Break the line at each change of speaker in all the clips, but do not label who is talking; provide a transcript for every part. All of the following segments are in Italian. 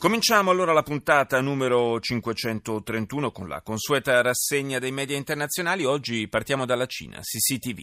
Cominciamo allora la puntata numero 531 con la consueta rassegna dei media internazionali. Oggi partiamo dalla Cina, CCTV.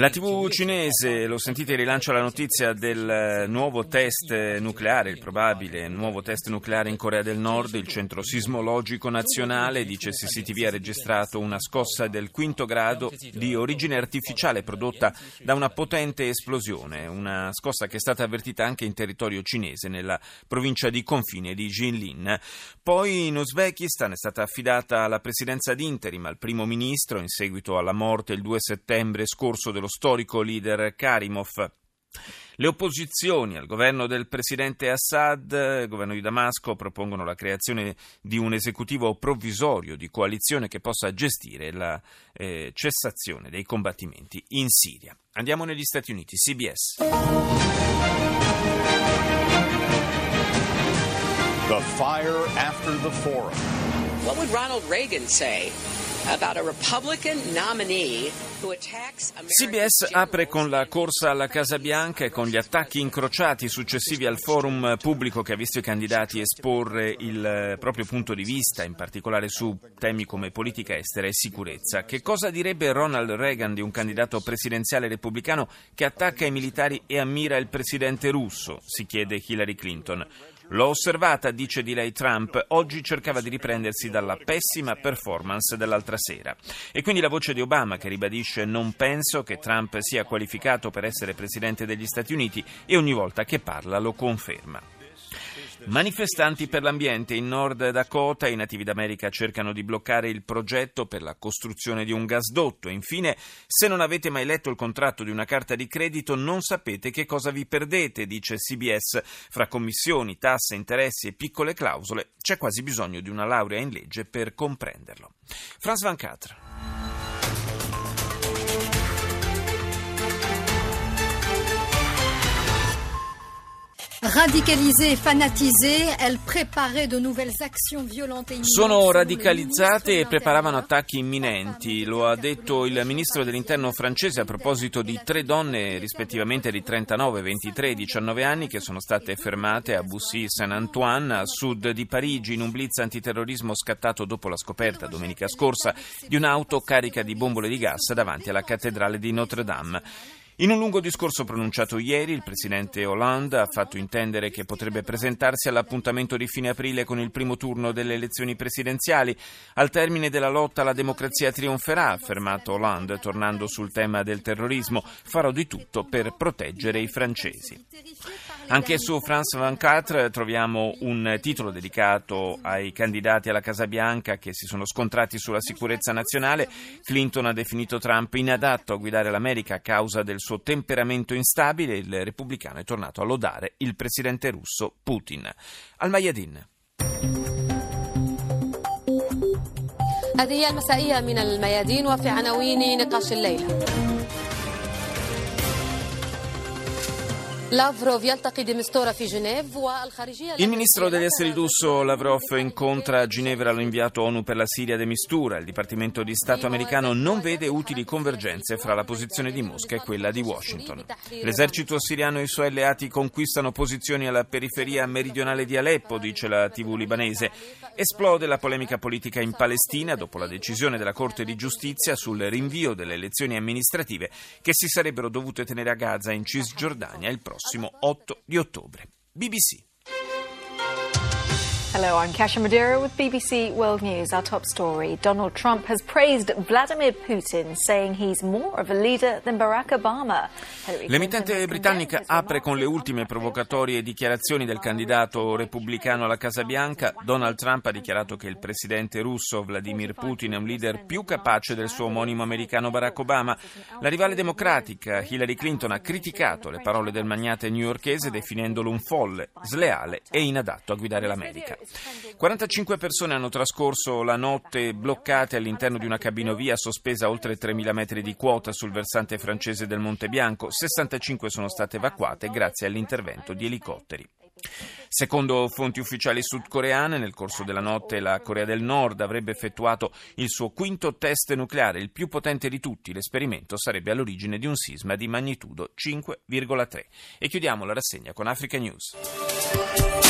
La TV cinese, lo sentite, rilancia la notizia del nuovo test nucleare, il probabile nuovo test nucleare in Corea del Nord. Il centro sismologico nazionale, dice CCTV, ha registrato una scossa del quinto grado di origine artificiale prodotta da una potente esplosione. Una scossa che è stata avvertita anche in territorio cinese, nella provincia di confine di Jinlin. Poi in Uzbekistan è stata affidata la presidenza d'interim al primo ministro in seguito alla morte il 2 settembre scorso dello storico leader Karimov. Le opposizioni al governo del presidente Assad, il governo di Damasco, propongono la creazione di un esecutivo provvisorio di coalizione che possa gestire la eh, cessazione dei combattimenti in Siria. Andiamo negli Stati Uniti, CBS.
The fire after the forum.
What would Ronald Reagan say?
CBS apre con la corsa alla Casa Bianca e con gli attacchi incrociati successivi al forum pubblico che ha visto i candidati esporre il proprio punto di vista, in particolare su temi come politica estera e sicurezza. Che cosa direbbe Ronald Reagan di un candidato presidenziale repubblicano che attacca i militari e ammira il presidente russo? si chiede Hillary Clinton. L'ho osservata, dice di lei Trump, oggi cercava di riprendersi dalla pessima performance dell'altra sera. E quindi la voce di Obama che ribadisce non penso che Trump sia qualificato per essere presidente degli Stati Uniti e ogni volta che parla lo conferma. Manifestanti per l'ambiente in Nord Dakota, i nativi d'America cercano di bloccare il progetto per la costruzione di un gasdotto. Infine, se non avete mai letto il contratto di una carta di credito, non sapete che cosa vi perdete, dice CBS. Fra commissioni, tasse, interessi e piccole clausole, c'è quasi bisogno di una laurea in legge per comprenderlo. Franz Van Catra.
Radicalisée et fanatisée, elle préparait de nouvelles actions violentes et
Sono radicalizzate e preparavano attacchi imminenti, lo ha detto il ministro dell'interno francese a proposito di tre donne rispettivamente di 39, 23 e 19 anni che sono state fermate a Bussy-Saint-Antoine, a sud di Parigi, in un blitz antiterrorismo scattato dopo la scoperta domenica scorsa di un'auto carica di bombole di gas davanti alla cattedrale di Notre Dame. In un lungo discorso pronunciato ieri, il presidente Hollande ha fatto intendere che potrebbe presentarsi all'appuntamento di fine aprile con il primo turno delle elezioni presidenziali. Al termine della lotta la democrazia trionferà, ha affermato Hollande, tornando sul tema del terrorismo. Farò di tutto per proteggere i francesi. Anche su France 24 troviamo un titolo dedicato ai candidati alla Casa Bianca che si sono scontrati sulla sicurezza nazionale. Clinton ha definito Trump inadatto a guidare l'America a causa del suo temperamento instabile. Il repubblicano è tornato a lodare il presidente russo Putin. Al Mayadin.
هذه هي المسائية من الميادين وفي عناوين نقاش الليلة
Il ministro degli esteri russo Lavrov incontra a Ginevra l'inviato ONU per la Siria de Mistura. Il Dipartimento di Stato americano non vede utili convergenze fra la posizione di Mosca e quella di Washington. L'esercito siriano e i suoi alleati conquistano posizioni alla periferia meridionale di Aleppo, dice la TV libanese. Esplode la polemica politica in Palestina dopo la decisione della Corte di Giustizia sul rinvio delle elezioni amministrative che si sarebbero dovute tenere a Gaza in Cisgiordania il prossimo 8 di ottobre. BBC.
Hello, I'm Kasia Madeira with BBC World News. Our top story Donald Trump has praised Vladimir Putin, saying he's more of a leader than Barack Obama.
L'emittente britannica apre con le ultime provocatorie dichiarazioni del candidato repubblicano alla Casa Bianca. Donald Trump ha dichiarato che il presidente russo Vladimir Putin è un leader più capace del suo omonimo americano Barack Obama. La rivale democratica Hillary Clinton ha criticato le parole del magnate newyorkese definendolo un folle, sleale e inadatto a guidare l'America. 45 persone hanno trascorso la notte bloccate all'interno di una cabinovia sospesa a oltre 3.000 metri di quota sul versante francese del Monte Bianco. 65 sono state evacuate grazie all'intervento di elicotteri. Secondo fonti ufficiali sudcoreane, nel corso della notte la Corea del Nord avrebbe effettuato il suo quinto test nucleare, il più potente di tutti. L'esperimento sarebbe all'origine di un sisma di magnitudo 5,3. E chiudiamo la rassegna con Africa News.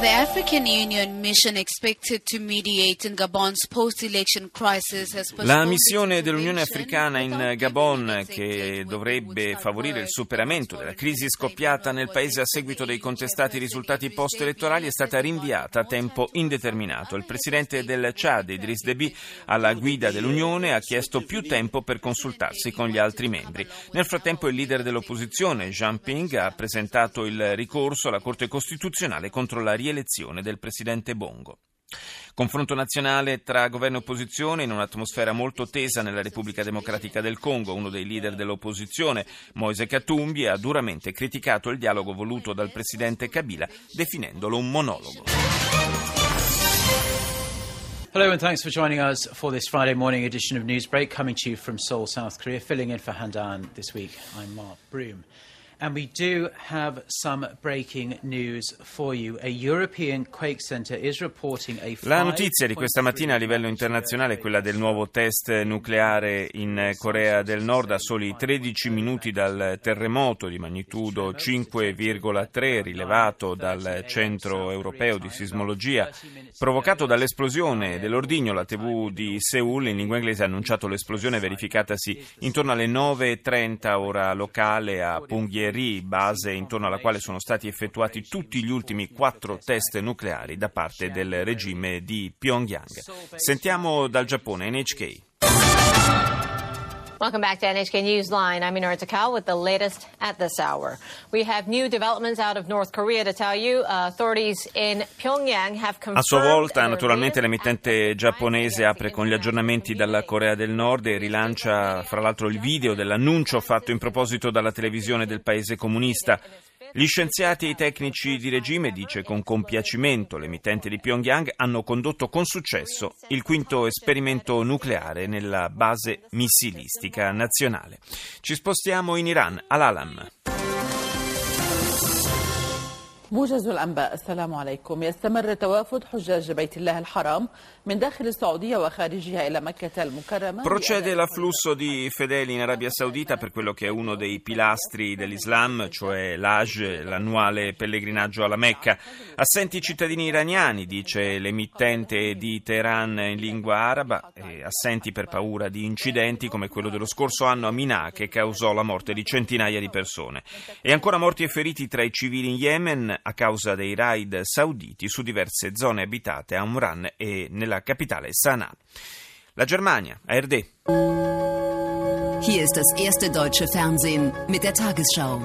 The African Union mission expected to mediate in Gabon's post-election crisis has
La missione dell'Unione Africana in Gabon, che dovrebbe favorire il superamento della crisi scoppiata nel paese a seguito dei contestati risultati post-elettorali, è stata rinviata a tempo indeterminato. Il presidente del Chad, Idriss Deby, alla guida dell'Unione, ha chiesto più tempo per consultarsi con gli altri membri. Nel frattempo il leader dell'opposizione, Jean Ping, ha presentato il ricorso alla Corte Costituzionale contro la rielezione rielezione del presidente Bongo. Confronto nazionale tra governo e opposizione in un'atmosfera molto tesa nella Repubblica Democratica del Congo. Uno dei leader dell'opposizione, Moise Katumbi, ha duramente criticato il dialogo voluto dal presidente Kabila, definendolo un monologo.
Hello and thanks for joining us for this Friday morning edition of Newsbreak, coming to you from Seoul, South Korea. Filling in for Handan this week, I'm Mark Broom. And we do have some breaking news for you. A European Quake Center is reporting a
La notizia di questa mattina a livello internazionale è quella del nuovo test nucleare in Corea del Nord a soli 13 minuti dal terremoto di magnitudo 5,3 rilevato dal Centro Europeo di Sismologia, provocato dall'esplosione dell'ordigno. La TV di Seoul in lingua inglese ha annunciato l'esplosione verificatasi intorno alle 9.30 ora locale a Punggye Ri, base intorno alla quale sono stati effettuati tutti gli ultimi quattro test nucleari da parte del regime di Pyongyang. Sentiamo dal Giappone NHK.
Welcome back to NHK Newsline. I'm Minora Takao with the latest at this hour. We have new developments out of North Korea to tell you. Uh, authorities in Pyongyang have confirmed.
A sua volta, naturalmente, l'emittente giapponese apre con gli aggiornamenti dalla Corea del Nord e rilancia, fra l'altro, il video dell'annuncio fatto in proposito dalla televisione del paese comunista. Gli scienziati e i tecnici di regime, dice con compiacimento l'emittente di Pyongyang, hanno condotto con successo il quinto esperimento nucleare nella base missilistica nazionale. Ci spostiamo in Iran, all'Alam.
موجز الأنباء السلام عليكم يستمر توافد حجاج بيت الله الحرام من داخل السعودية وخارجها إلى مكة المكرمة
Procede l'afflusso di fedeli in Arabia Saudita per quello che è uno dei pilastri dell'Islam, cioè l'Hajj, l'annuale pellegrinaggio alla Mecca. Assenti i cittadini iraniani, dice l'emittente di Teheran in lingua araba, e assenti per paura di incidenti come quello dello scorso anno a Minà che causò la morte di centinaia di persone. E ancora morti e feriti tra i civili in Yemen a causa dei raid sauditi su diverse zone abitate a Umran e nella capitale Sana'a. La Germania, ARD.
Hier ist das erste deutsche Fernsehen mit der Tagesschau.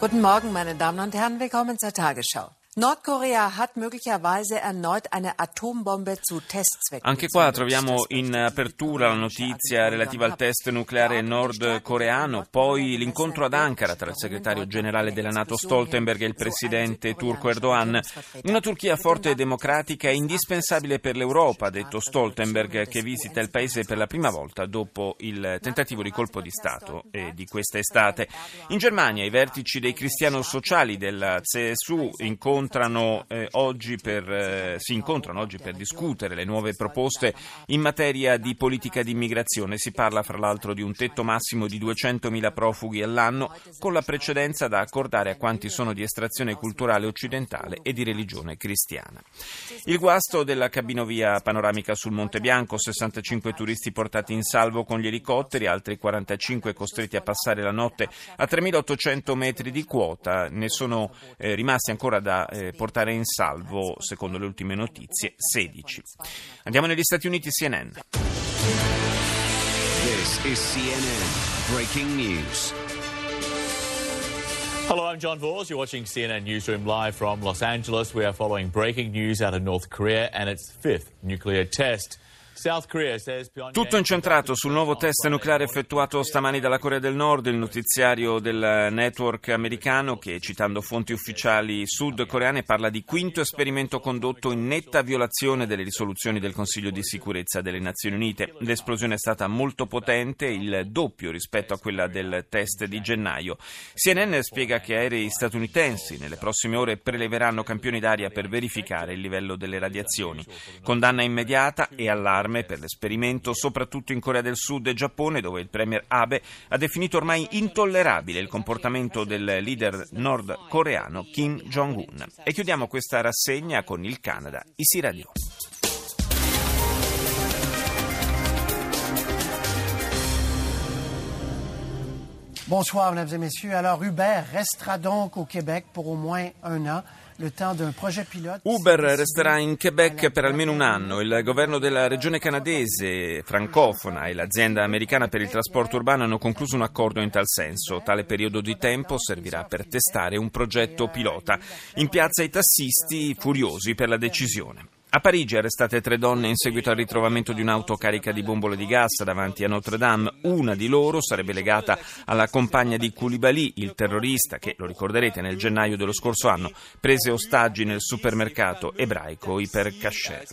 Guten Morgen, meine Damen und Herren, willkommen zur Tagesschau. Nordkorea hat möglicherweise erneut eine Atombombe zu Testzwecken.
Anche qua troviamo in apertura la notizia relativa al test nucleare nordcoreano, poi l'incontro ad Ankara tra il segretario generale della Nato Stoltenberg e il presidente turco Erdogan. Una Turchia forte e democratica è indispensabile per l'Europa, ha detto Stoltenberg, che visita il paese per la prima volta dopo il tentativo di colpo di Stato di questa estate. In Germania i vertici dei cristiano sociali della CSU incontrano incontrano, eh, oggi per, eh, si incontrano oggi per discutere le nuove proposte in materia di politica di immigrazione. Si parla fra l'altro di un tetto massimo di 200.000 profughi all'anno, con la precedenza da accordare a quanti sono di estrazione culturale occidentale e di religione cristiana. Il guasto della cabinovia panoramica sul Monte Bianco, 65 turisti portati in salvo con gli elicotteri, altri 45 costretti a passare la notte a 3.800 metri di quota, ne sono eh, rimasti ancora da eh, portare in salvo, secondo le ultime notizie, 16. Andiamo negli Stati Uniti, CNN.
This is CNN Breaking News.
Hello, I'm John Vors. You're watching CNN Newsroom live from Los Angeles. We are following breaking news out of North Korea and its fifth nuclear test.
Tutto incentrato sul nuovo test nucleare effettuato stamani dalla Corea del Nord, il notiziario del network americano che, citando fonti ufficiali sudcoreane, parla di quinto esperimento condotto in netta violazione delle risoluzioni del Consiglio di sicurezza delle Nazioni Unite. L'esplosione è stata molto potente, il doppio rispetto a quella del test di gennaio. CNN spiega che aerei statunitensi nelle prossime ore preleveranno campioni d'aria per verificare il livello delle radiazioni. Condanna immediata e allarme per l'esperimento, soprattutto in Corea del Sud e Giappone, dove il premier Abe ha definito ormai intollerabile il comportamento del leader nordcoreano Kim Jong-un. E chiudiamo questa rassegna con il Canada, Isi Radio.
Bonsoir, mesdames et messieurs. Alors, Uber restera donc au Québec pour au moins un an.
Uber resterà in Quebec per almeno un anno. Il governo della regione canadese francofona e l'azienda americana per il trasporto urbano hanno concluso un accordo in tal senso. Tale periodo di tempo servirà per testare un progetto pilota. In piazza i tassisti furiosi per la decisione. A Parigi arrestate tre donne in seguito al ritrovamento di un'auto carica di bombole di gas davanti a Notre Dame. Una di loro sarebbe legata alla compagna di Koulibaly, il terrorista che, lo ricorderete, nel gennaio dello scorso anno prese ostaggi nel supermercato ebraico Iper Kasher.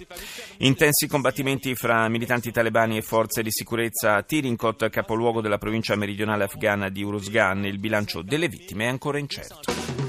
Intensi combattimenti fra militanti talebani e forze di sicurezza a Tirinkot, capoluogo della provincia meridionale afghana di Uruzgan. Il bilancio delle vittime è ancora incerto.